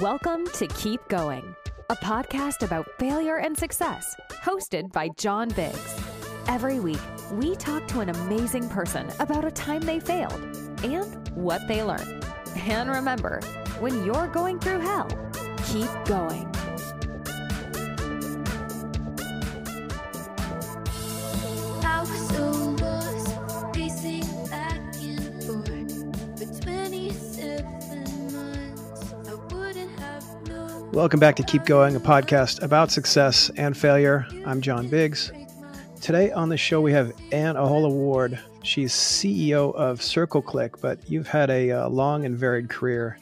Welcome to Keep Going, a podcast about failure and success, hosted by John Biggs. Every week, we talk to an amazing person about a time they failed and what they learned. And remember, when you're going through hell, keep going. Welcome back to Keep Going, a podcast about success and failure. I'm John Biggs. Today on the show, we have Anne Ahola Ward. She's CEO of Circle Click, but you've had a uh, long and varied career,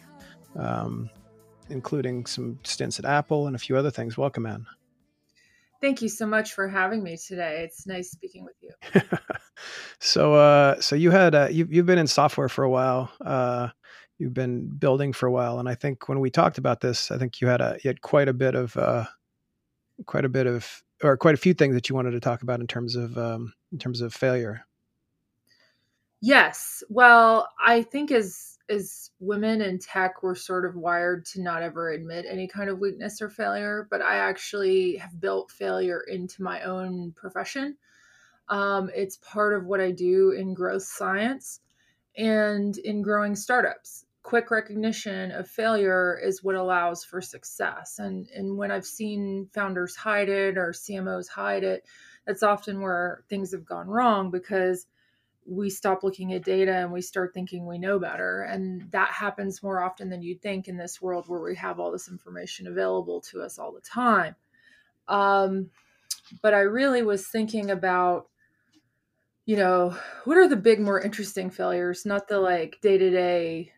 um, including some stints at Apple and a few other things. Welcome, Anne. Thank you so much for having me today. It's nice speaking with you. so, uh, so you had uh, you, you've been in software for a while. You've been building for a while, and I think when we talked about this, I think you had a you had quite a bit of uh, quite a bit of or quite a few things that you wanted to talk about in terms of um, in terms of failure. Yes. Well, I think as as women in tech, we're sort of wired to not ever admit any kind of weakness or failure. But I actually have built failure into my own profession. Um, it's part of what I do in growth science and in growing startups. Quick recognition of failure is what allows for success. And and when I've seen founders hide it or CMOs hide it, that's often where things have gone wrong because we stop looking at data and we start thinking we know better. And that happens more often than you'd think in this world where we have all this information available to us all the time. Um, but I really was thinking about, you know, what are the big, more interesting failures, not the like day to day,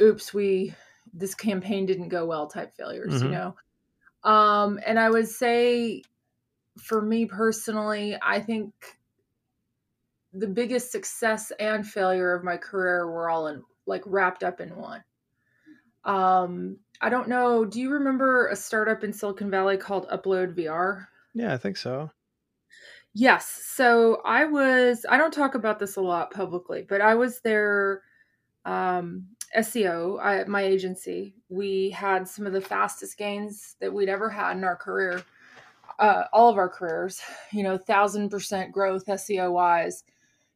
oops, we, this campaign didn't go well type failures, Mhm. you know? Um, and I would say for me personally, I think the biggest success and failure of my career were all in like wrapped up in one. Um, I don't know. Do you remember a startup in Silicon Valley called Upload VR? Yeah, I think so. Yes. So I was, I don't talk about this a lot publicly, but I was there. um, SEO at my agency. We had some of the fastest gains that we'd ever had in our career, uh, all of our careers, you know, thousand percent growth SEO wise.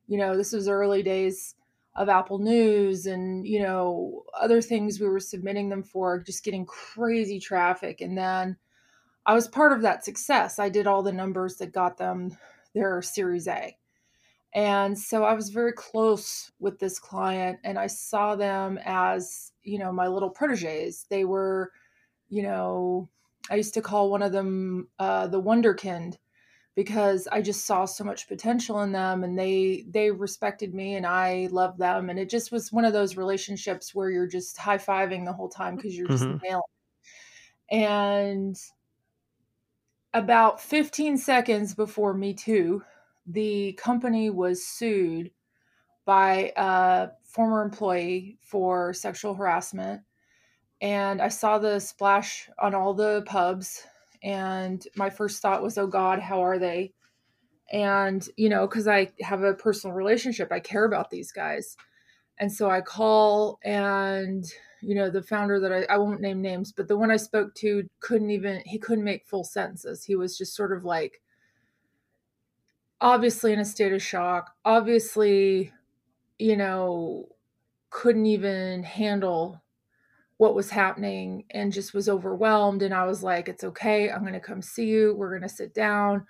You know, this was early days of Apple News and, you know, other things we were submitting them for, just getting crazy traffic. And then I was part of that success. I did all the numbers that got them their Series A. And so I was very close with this client and I saw them as, you know, my little proteges. They were, you know, I used to call one of them uh, the Wonderkind because I just saw so much potential in them and they they respected me and I loved them and it just was one of those relationships where you're just high-fiving the whole time because you're just Mhm. nailing. And about 15 seconds before Me Too, the company was sued by a former employee for sexual harassment. And I saw the splash on all the pubs. And my first thought was, oh God, how are they? And, you know, because I have a personal relationship, I care about these guys. And so I call, and, you know, the founder that I, I won't name names, but the one I spoke to couldn't even, he couldn't make full sentences. He was just sort of like, obviously in a state of shock, obviously, you know, couldn't even handle what was happening and just was overwhelmed. And I was like, it's okay. I'm going to come see you. We're going to sit down,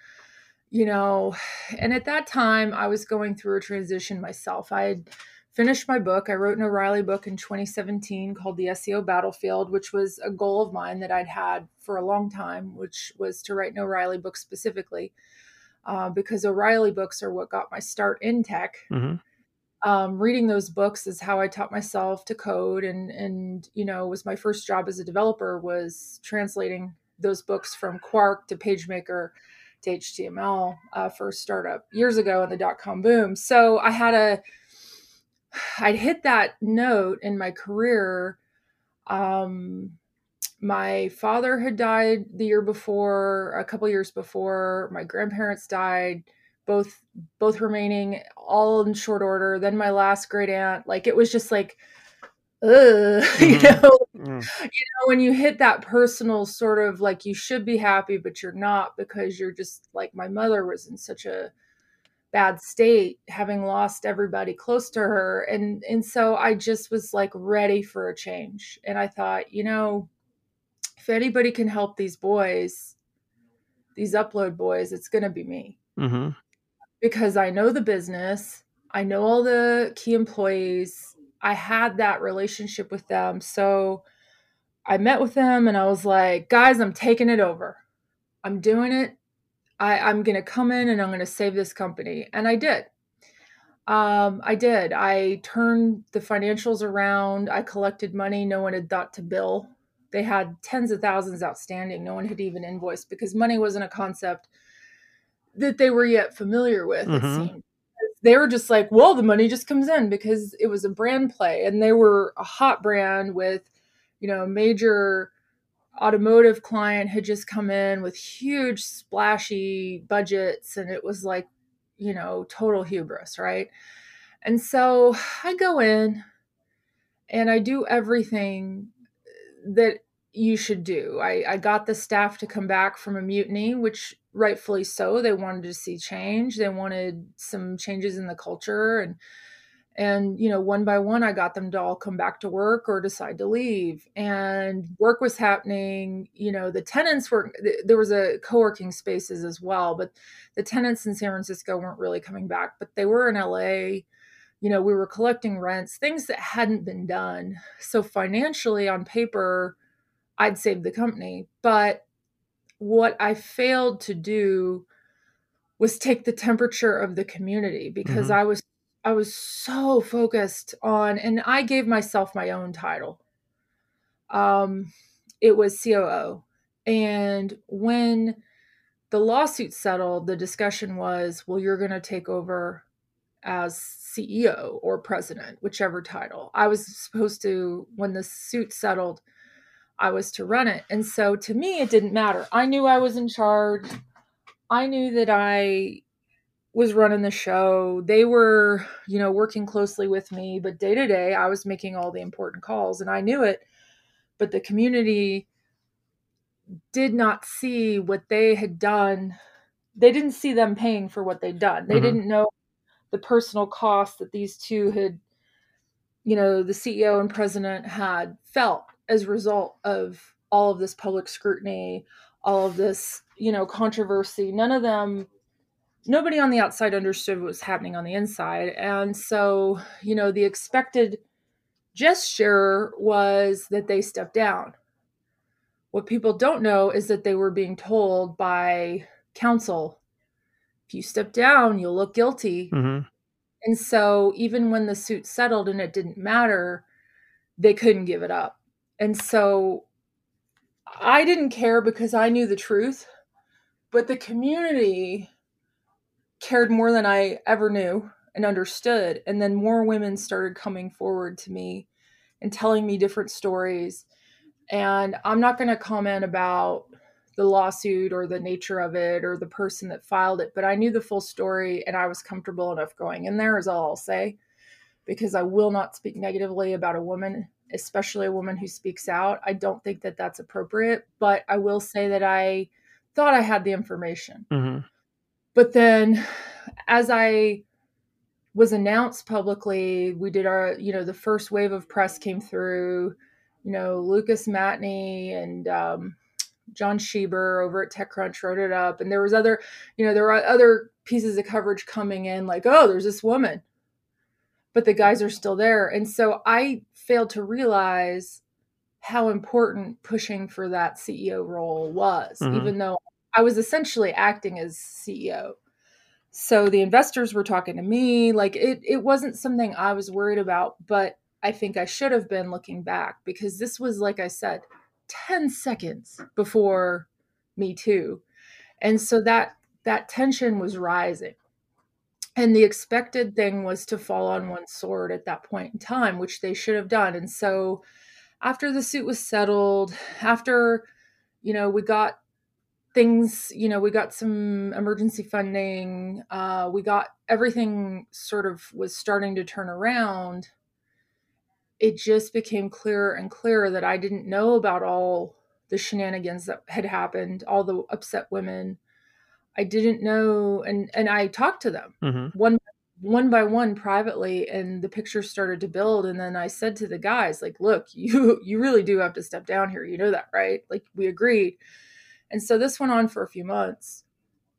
you know. And at that time, I was going through a transition myself. I had finished my book. I wrote an O'Reilly book in 2017 called The SEO Battlefield, which was a goal of mine that I'd had for a long time, which was to write an O'Reilly book specifically. Uh, because O'Reilly books are what got my start in tech hmm um, reading those books is how I taught myself to code and and you know was my first job as a developer was translating those books from Quark to PageMaker to HTML uh, for a startup years ago in the dot com boom. So I had a I'd hit that note in my career. Um, my father had died the year before, a couple years before. My grandparents died both both remaining all in short order then my last great aunt like it was just like ugh, you Mhm. know, Mm. you know, when you hit that personal sort of like you should be happy, but you're not because you're just like my mother was in such a bad state, having lost everybody close to her. And and so I just was like ready for a change. And I thought, you know, if anybody can help these boys, these upload boys, it's gonna be me hmm because I know the business, I know all the key employees, I had that relationship with them. So I met with them and I was like, guys, I'm taking it over. I'm doing it. I, I'm going to come in and I'm going to save this company. And I did. Um, I did. I turned the financials around. I collected money no one had thought to bill. They had tens of thousands outstanding. No one had even invoiced because money wasn't a concept that they were yet familiar with, it Mhm. seemed. They were just like, well, the money just comes in because it was a brand play and they were a hot brand with, you know, major automotive client had just come in with huge splashy budgets and it was like, you know, total hubris, right? And so I go in and I do everything that you should do. I, I got the staff to come back from a mutiny, which rightfully so. They wanted to see change. They wanted some changes in the culture and and you know one by one i got them to all come back to work or decide to leave and work was happening you know the tenants were th- there was a co-working spaces as well but the tenants in san francisco weren't really coming back but they were in la you know we were collecting rents things that hadn't been done. So financially on paper i'd saved the company. But what i failed to do was take the temperature of the community because Mhm. i was i was so focused on and i gave myself my own title. Um it was coo and when the lawsuit settled the discussion was well you're going to take over as ceo or president whichever title. I was supposed to when the suit settled i was to run it. And so to me it didn't matter. I knew i was in charge. I knew that i was running the show. They were you know working closely with me but day to day i was making all the important calls and i knew it. But the community did not see what they had done. They didn't see them paying for what they'd done. They Mhm. didn't know the personal cost that these two had you know the ceo and president had felt as a result of all of this public scrutiny all of this you know controversy. None of them nobody on the outside understood what was happening on the inside. And so you know the expected gesture was that they stepped down. What people don't know is that they were being told by counsel if you step down you'll look guilty hmm and so even when the suit settled and it didn't matter, they couldn't give it up. And so I didn't care because I knew the truth, but the community cared more than I ever knew and understood. And then more women started coming forward to me and telling me different stories. And I'm not going to comment about the lawsuit or the nature of it or the person that filed it, but I knew the full story and I was comfortable enough going in there, is all I'll say, because I will not speak negatively about a woman, especially a woman who speaks out. I don't think that that's appropriate, but I will say that I thought I had the information. hmm But then as I was announced publicly, we did our, you know, the first wave of press came through, you know, Lucas Matney and um, Jon Shieber over at TechCrunch wrote it up. And there was other, you know, there were other pieces of coverage coming in like, oh, there's this woman, but the guys are still there. And so I failed to realize how important pushing for that CEO role was, Mhm. even though I was essentially acting as CEO. So the investors were talking to me. Like it, it wasn't something I was worried about, but I think I should have been looking back because this was, like I said, 10 seconds before Me Too. And so that that tension was rising. And the expected thing was to fall on one sword at that point in time, which they should have done. And so after the suit was settled, after, you know, we got things, you know, we got some emergency funding, uh, we got everything sort of was starting to turn around. It just became clearer and clearer that I didn't know about all the shenanigans that had happened, all the upset women. I didn't know, and and I talked to them Mm-hmm. one one by one privately, and the picture started to build. And then I said to the guys, like, "Look, you you really do have to step down here. You know that, right?" Like we agreed, and so this went on for a few months,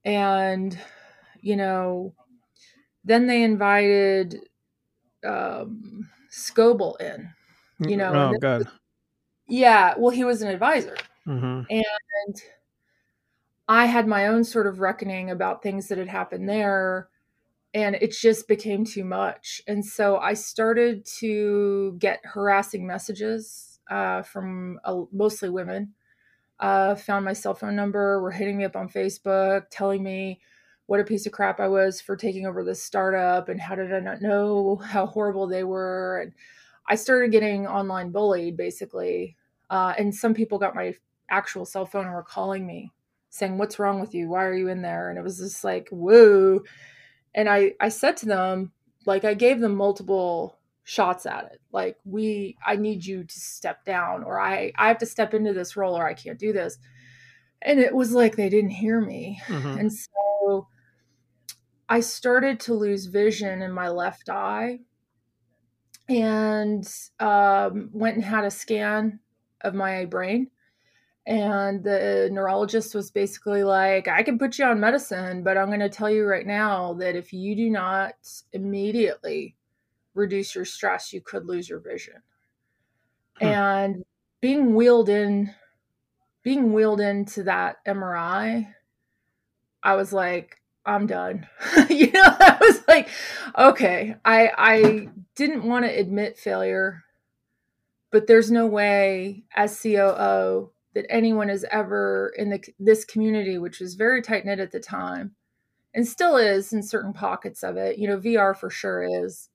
and you know, then they invited um, Scoble in. You know, Oh, God. Yeah, well, he was an advisor. Mm-hmm. And I had my own sort of reckoning about things that had happened there. And it just became too much. And so I started to get harassing messages uh, from uh, mostly women. Uh, found my cell phone number, were hitting me up on Facebook, telling me what a piece of crap I was for taking over this startup and how did I not know how horrible they were. And I started getting online bullied basically. Uh, and some people got my actual cell phone and were calling me saying, What's wrong with you? Why are you in there? And it was just like, Whoa. And I, I said to them, like, I gave them multiple shots at it. Like, we, I need you to step down, or I, I have to step into this role, or I can't do this. And it was like they didn't hear me. Mm-hmm. And so I started to lose vision in my left eye and um, went and had a scan of my brain. And the neurologist was basically like, I can put you on medicine, but I'm going to tell you right now that if you do not immediately reduce your stress, you could lose your vision. Hmm. And being wheeled in, being wheeled into that MRI, I was like, I'm done. you know, I was like, okay, I I didn't want to admit failure, but there's no way as COO that anyone is ever in the this community, which was very tight knit at the time, and still is in certain pockets of it. You know, VR for sure is,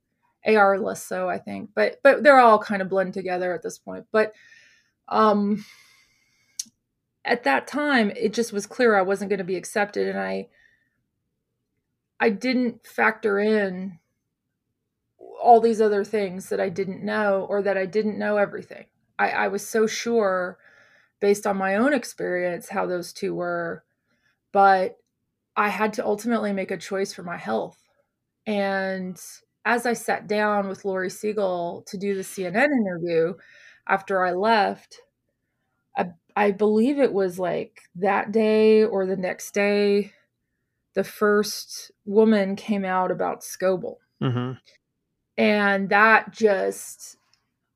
AR less so, I think, but but they're all kind of blend together at this point. But um, at that time, it just was clear I wasn't going to be accepted, and I I didn't factor in all these other things that I didn't know or that I didn't know everything. I, I was so sure based on my own experience how those two were, but I had to ultimately make a choice for my health. And as I sat down with Laurie Segall to do the CNN interview after I left, I, I believe it was like that day or the next day, the first woman came out about Scoble. Mm-hmm. And that just,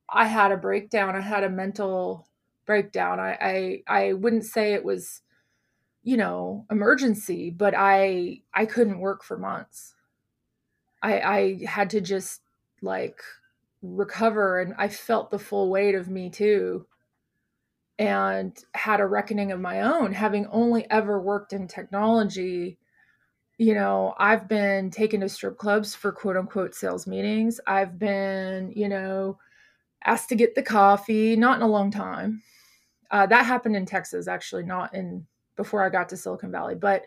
I had a breakdown. I had a mental breakdown. I, I, I wouldn't say it was, you know, emergency, but I, I couldn't work for months. I, I had to just like recover and I felt the full weight of me too and had a reckoning of my own having only ever worked in technology you know i've been taken to strip clubs for quote unquote sales meetings. I've been you know asked to get the coffee not in a long time. Uh, that happened in texas actually not in before i got to silicon valley but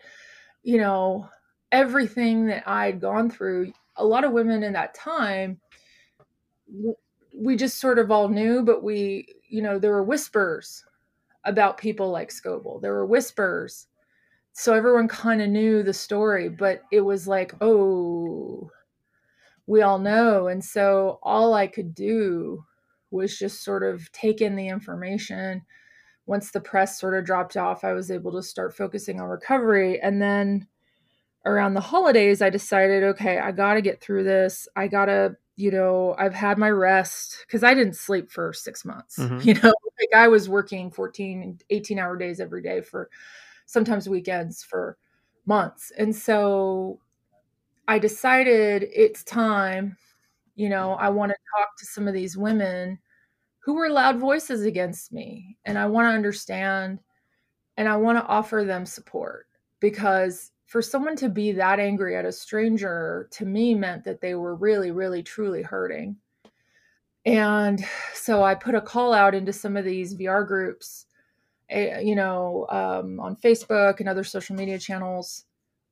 you know everything that i'd gone through a lot of women in that time we just sort of all knew but we you know there were whispers about people like scoble there were whispers so everyone kind of knew the story but it was like oh we all know and so all i could do was just sort of take in the information once the press sort of dropped off i was able to start focusing on recovery and then around the holidays i decided okay i got to get through this i got to you know i've had my rest because i didn't sleep for six months Mhm. you know like i was working 14 18 hour days every day for sometimes weekends for months. And so i decided it's time you know i want to talk to some of these women who were loud voices against me and i want to understand and i want to offer them support because for someone to be that angry at a stranger to me meant that they were really really truly hurting. And so i put a call out into some of these vr groups you know um, on facebook and other social media channels.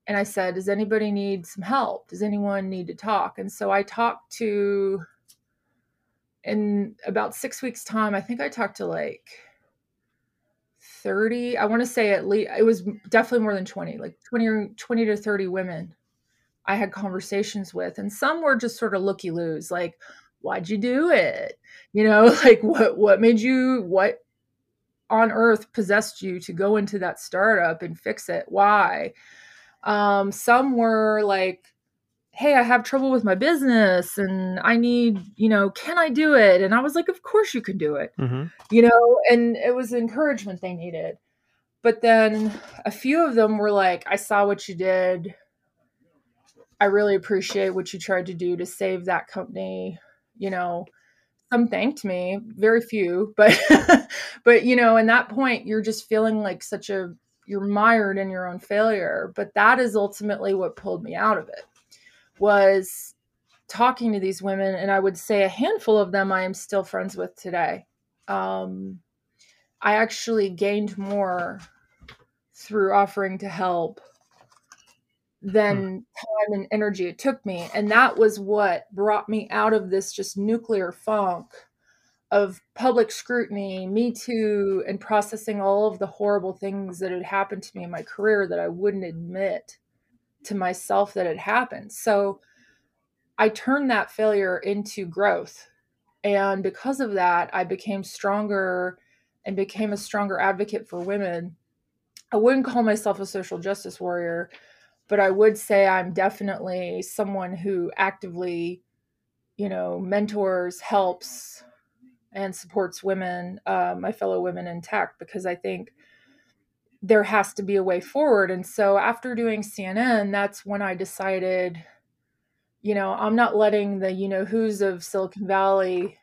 And i said does anybody need some help? Does anyone need to talk? And so i talked to in about six weeks time i think i talked to like 30 i want to say at least it was definitely more than 20 like 20 20 to 30 women i had conversations with. And some were just sort of looky loos like why'd you do it? You know like what what made you what on earth possessed you to go into that startup and fix it. Why? Um some were like hey i have trouble with my business and i need you know can i do it? And i was like of course you can do it. Hmm you know and it was encouragement they needed. But then a few of them were like i saw what you did. I really appreciate what you tried to do to save that company you know some thanked me very few but but you know in that point you're just feeling like such a you're mired in your own failure but that is ultimately what pulled me out of it was talking to these women and i would say a handful of them i am still friends with today. Um, i actually gained more through offering to help than hmm. time and energy it took me. And that was what brought me out of this just nuclear funk of public scrutiny me too and processing all of the horrible things that had happened to me in my career that i wouldn't admit to myself that had happened. So i turned that failure into growth. And because of that i became stronger and became a stronger advocate for women. I wouldn't call myself a social justice warrior but I would say I'm definitely someone who actively, you know, mentors, helps, and supports women, uh, my fellow women in tech, because I think there has to be a way forward. And so after doing CNN, that's when I decided, you know, I'm not letting the, you know, who's of Silicon Valley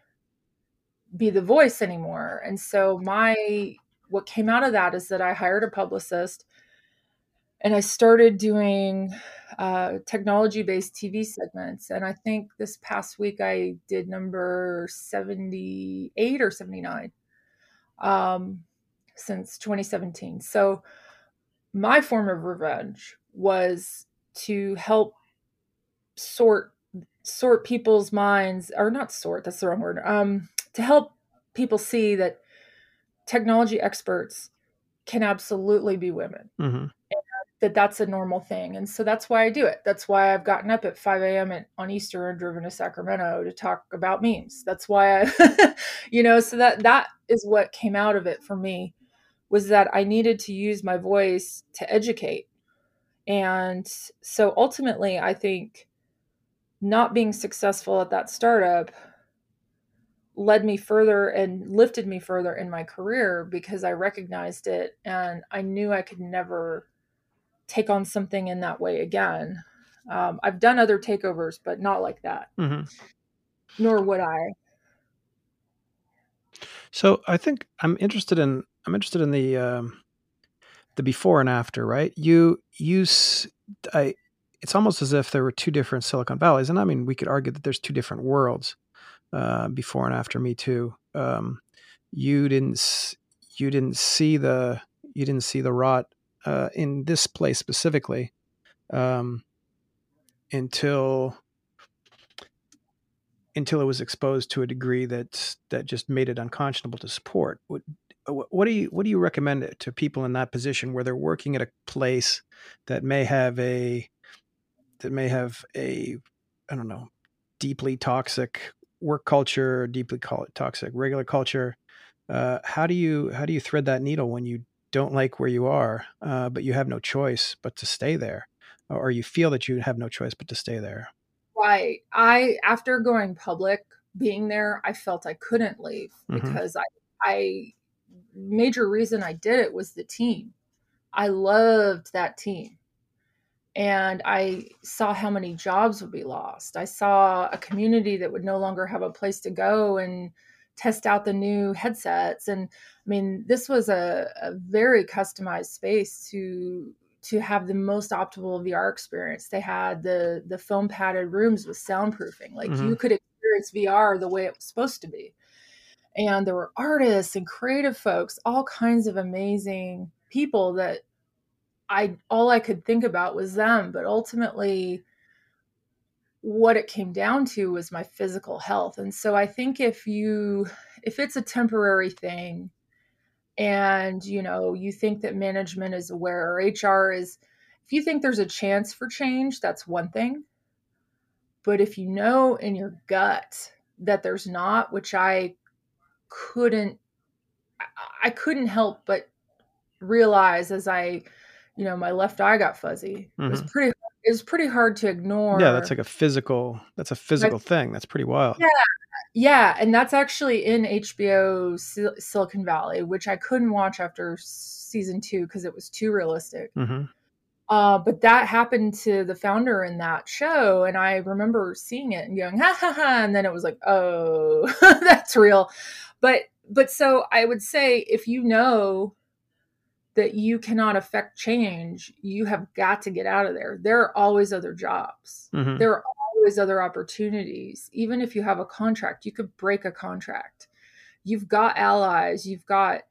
be the voice anymore. And so my, what came out of that is that I hired a publicist and I started doing uh, technology based TV segments. And I think this past week I did number 78 or 79 um, since 2017. So my form of revenge was to help sort sort people's minds or not sort that's the wrong word um to help people see that technology experts can absolutely be women hmm that that's a normal thing. And so that's why I do it. That's why I've gotten up at 5 a.m. At, on Easter and driven to Sacramento to talk about memes. That's why I, you know, so that that is what came out of it for me was that I needed to use my voice to educate. And so ultimately, I think not being successful at that startup led me further and lifted me further in my career because I recognized it and I knew I could never take on something in that way again. Um, I've done other takeovers, but not like that, hmm nor would I. So I think I'm interested in I'm interested in the um, the before and after, right? You use I. it's almost as if there were two different Silicon Valleys, and I mean we could argue that there's two different worlds uh, before and after Me Too. Um, you didn't you didn't see the you didn't see the rot uh, in this place specifically um, until until it was exposed to a degree that that just made it unconscionable to support. What, what do you what do you recommend to people in that position where they're working at a place that may have a that may have a I don't know deeply toxic work culture, deeply call toxic regular culture. Uh, how do you how do you thread that needle when you don't like where you are, uh, but you have no choice but to stay there, or you feel that you have no choice but to stay there? Right. I after going public, being there, I felt I couldn't leave Mhm. because I I major reason I did it was the team. I loved that team. And I saw how many jobs would be lost. I saw a community that would no longer have a place to go and test out the new headsets. And I mean, this was a, a very customized space to to have the most optimal VR experience. They had the the foam padded rooms with soundproofing. Like Mhm. you could experience VR the way it was supposed to be. And there were artists and creative folks, all kinds of amazing people that I all I could think about was them, but ultimately what it came down to was my physical health. And so I think if you if it's a temporary thing and you know you think that management is aware or HR is if you think there's a chance for change, that's one thing. But if you know in your gut that there's not, which I couldn't I couldn't help but realize as I, you know, my left eye got fuzzy. Mm-hmm. It was mm-hmm. pretty it was pretty hard to ignore. Yeah, that's like a physical that's a physical thing. That's pretty wild. Yeah. Yeah, and that's actually in HBO Sil- Silicon Valley, which I couldn't watch after season 2 because it was too realistic. Mm-hmm. Uh, but that happened to the founder in that show, and I remember seeing it and going, ha ha ha, and then it was like, oh, that's real. But but so I would say if you know that you cannot affect change, you have got to get out of there. There are always other jobs. Mm-hmm. There are always other opportunities. Even if you have a contract, you could break a contract. You've got allies, you've got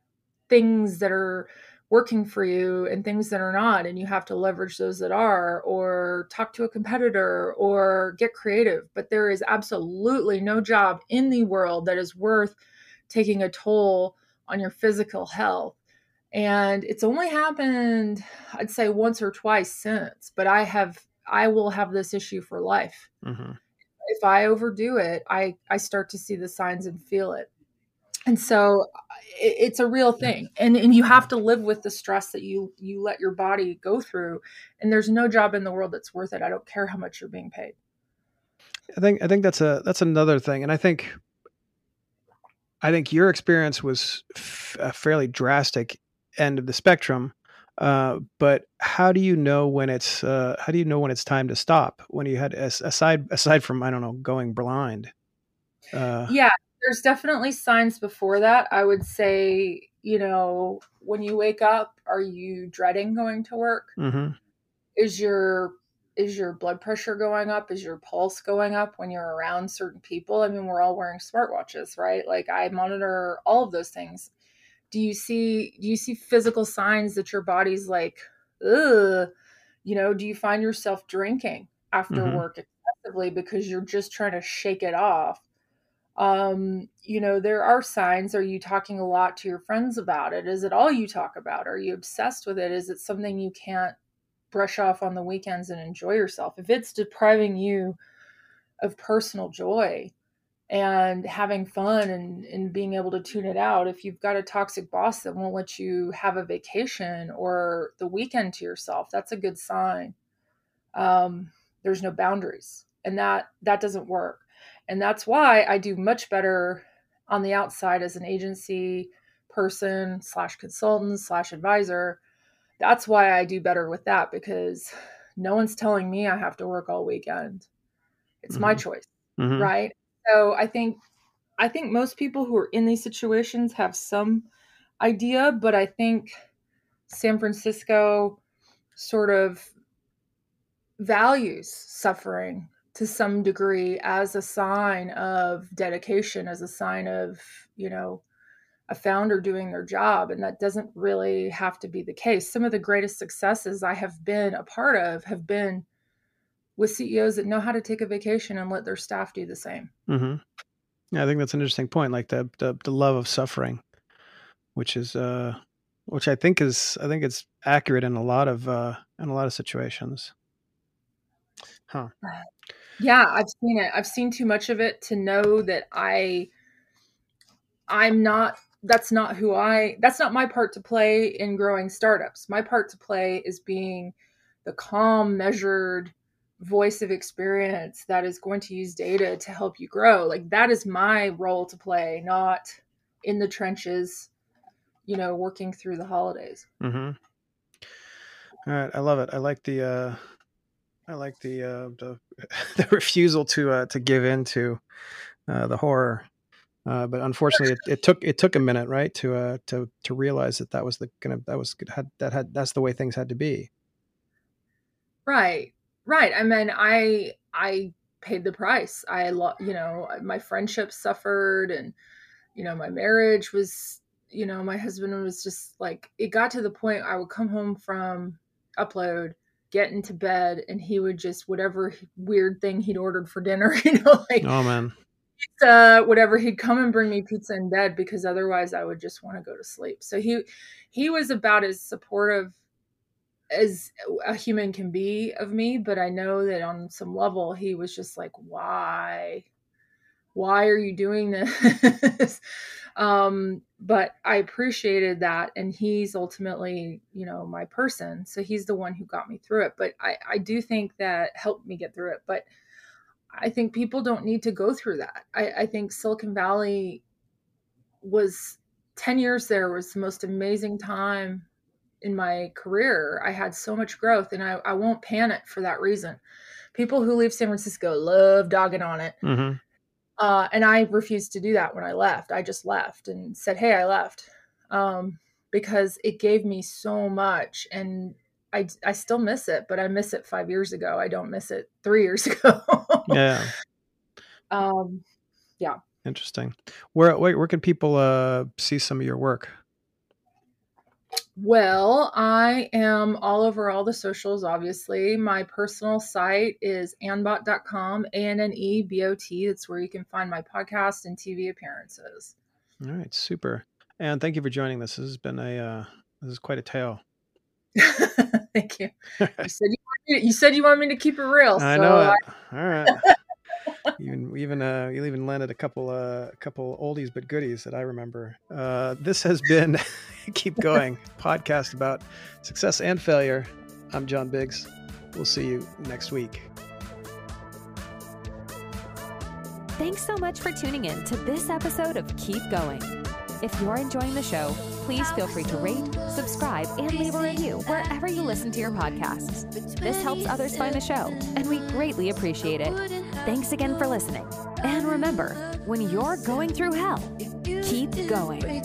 things that are working for you and things that are not and you have to leverage those that are or talk to a competitor or get creative but there is absolutely no job in the world that is worth taking a toll on your physical health. And it's only happened, I'd say once or twice since, but I have, I will have this issue for life. Mm-hmm. If I overdo it, I, I start to see the signs and feel it. And so it, it's a real thing. And, and you have to live with the stress that you, you let your body go through. And there's no job in the world that's worth it. I don't care how much you're being paid. I think, I think that's a, that's another thing. And I think I think your experience was f- a fairly drastic end of the spectrum. Uh, but how do you know when it's uh, how do you know when it's time to stop? When you had aside aside from I don't know going blind. Uh, yeah, there's definitely signs before that. I would say you know when you wake up, are you dreading going to work? Mm-hmm. Is your is your blood pressure going up is your pulse going up when you're around certain people i mean we're all wearing smartwatches right like i monitor all of those things do you see do you see physical signs that your body's like ugh you know do you find yourself drinking after mm-hmm. work excessively because you're just trying to shake it off? Um you know there are signs. Are you talking a lot to your friends about it? Is it all you talk about? Are you obsessed with it? Is it something you can't brush off on the weekends and enjoy yourself. If it's depriving you of personal joy and having fun and, and being able to tune it out, if you've got a toxic boss that won't let you have a vacation or the weekend to yourself, that's a good sign. Um, there's no boundaries, and that that doesn't work. And that's why I do much better on the outside as an agency person slash consultant slash advisor that's why I do better with that because no one's telling me I have to work all weekend. It's mm-hmm. my choice, mm-hmm. right? So I think I think most people who are in these situations have some idea, but I think San Francisco sort of values suffering to some degree as a sign of dedication, as a sign of, you know, a founder doing their job and that doesn't really have to be the case. Some of the greatest successes i have been a part of have been with ceos that know how to take a vacation and let their staff do the same mm-hmm. yeah i think that's an interesting point like the, the, the love of suffering which is uh which i think is i think it's accurate in a lot of uh in a lot of situations huh yeah i've seen it i've seen too much of it to know that i i'm not that's not who I that's not my part to play in growing startups. My part to play is being the calm, measured voice of experience that is going to use data to help you grow. Like that is my role to play, not in the trenches, you know, working through the holidays. Mm-hmm. All right, I love it. I like the uh I like the uh the, the refusal to uh to give in to uh the horror uh, but unfortunately, it, it, took it took a minute, right, to uh, to to realize that that was the kind of that was had that had that's the way things had to be. Right, right. I mean, I I paid the price. I you know my friendship suffered, and you know my marriage was you know my husband was just like it got to the point I would come home from upload get into bed and he would just whatever weird thing he'd ordered for dinner, you know, like Oh man. pizza, whatever, he'd come and bring me pizza in bed because otherwise I would just want to go to sleep. So he he was about as supportive as a human can be of me, but I know that on some level he was just like, why? Why are you doing this? um, but I appreciated that. And he's ultimately, you know, my person. So he's the one who got me through it. But I, I do think that helped me get through it. But I think people don't need to go through that. I, I think Silicon Valley was 10 years there was the most amazing time in my career. I had so much growth and I, I won't panic for that reason. People who leave San Francisco love dogging on it. hmm Uh, and I refused to do that when I left. I just left and said, Hey, I left. Um, because it gave me so much and I, I still miss it, but I miss it five years ago. I don't miss it three years ago. Yeah. um, yeah. Interesting. Where wait, where can people uh see some of your work? Well, I am all over all the socials, obviously. My personal site is annebot.com, A N N E B O T. That's where you can find my podcast and TV appearances. All right, super. And thank you for joining this. This has been a uh this is quite a tale. Thank you. You said you, wanted, you said you wanted me to keep it real. I so know I- it. All right. Even even uh you even landed a couple uh a couple oldies but goodies that I remember. Uh this has been Keep Going podcast about success and failure. I'm John Biggs. We'll see you next week. Thanks so much for tuning in to this episode of Keep Going. If you're enjoying the show, please feel free to rate, subscribe, and leave a review wherever you listen to your podcasts. This helps others find the show, and we greatly appreciate it. Thanks again for listening. And remember, when you're going through hell, keep going.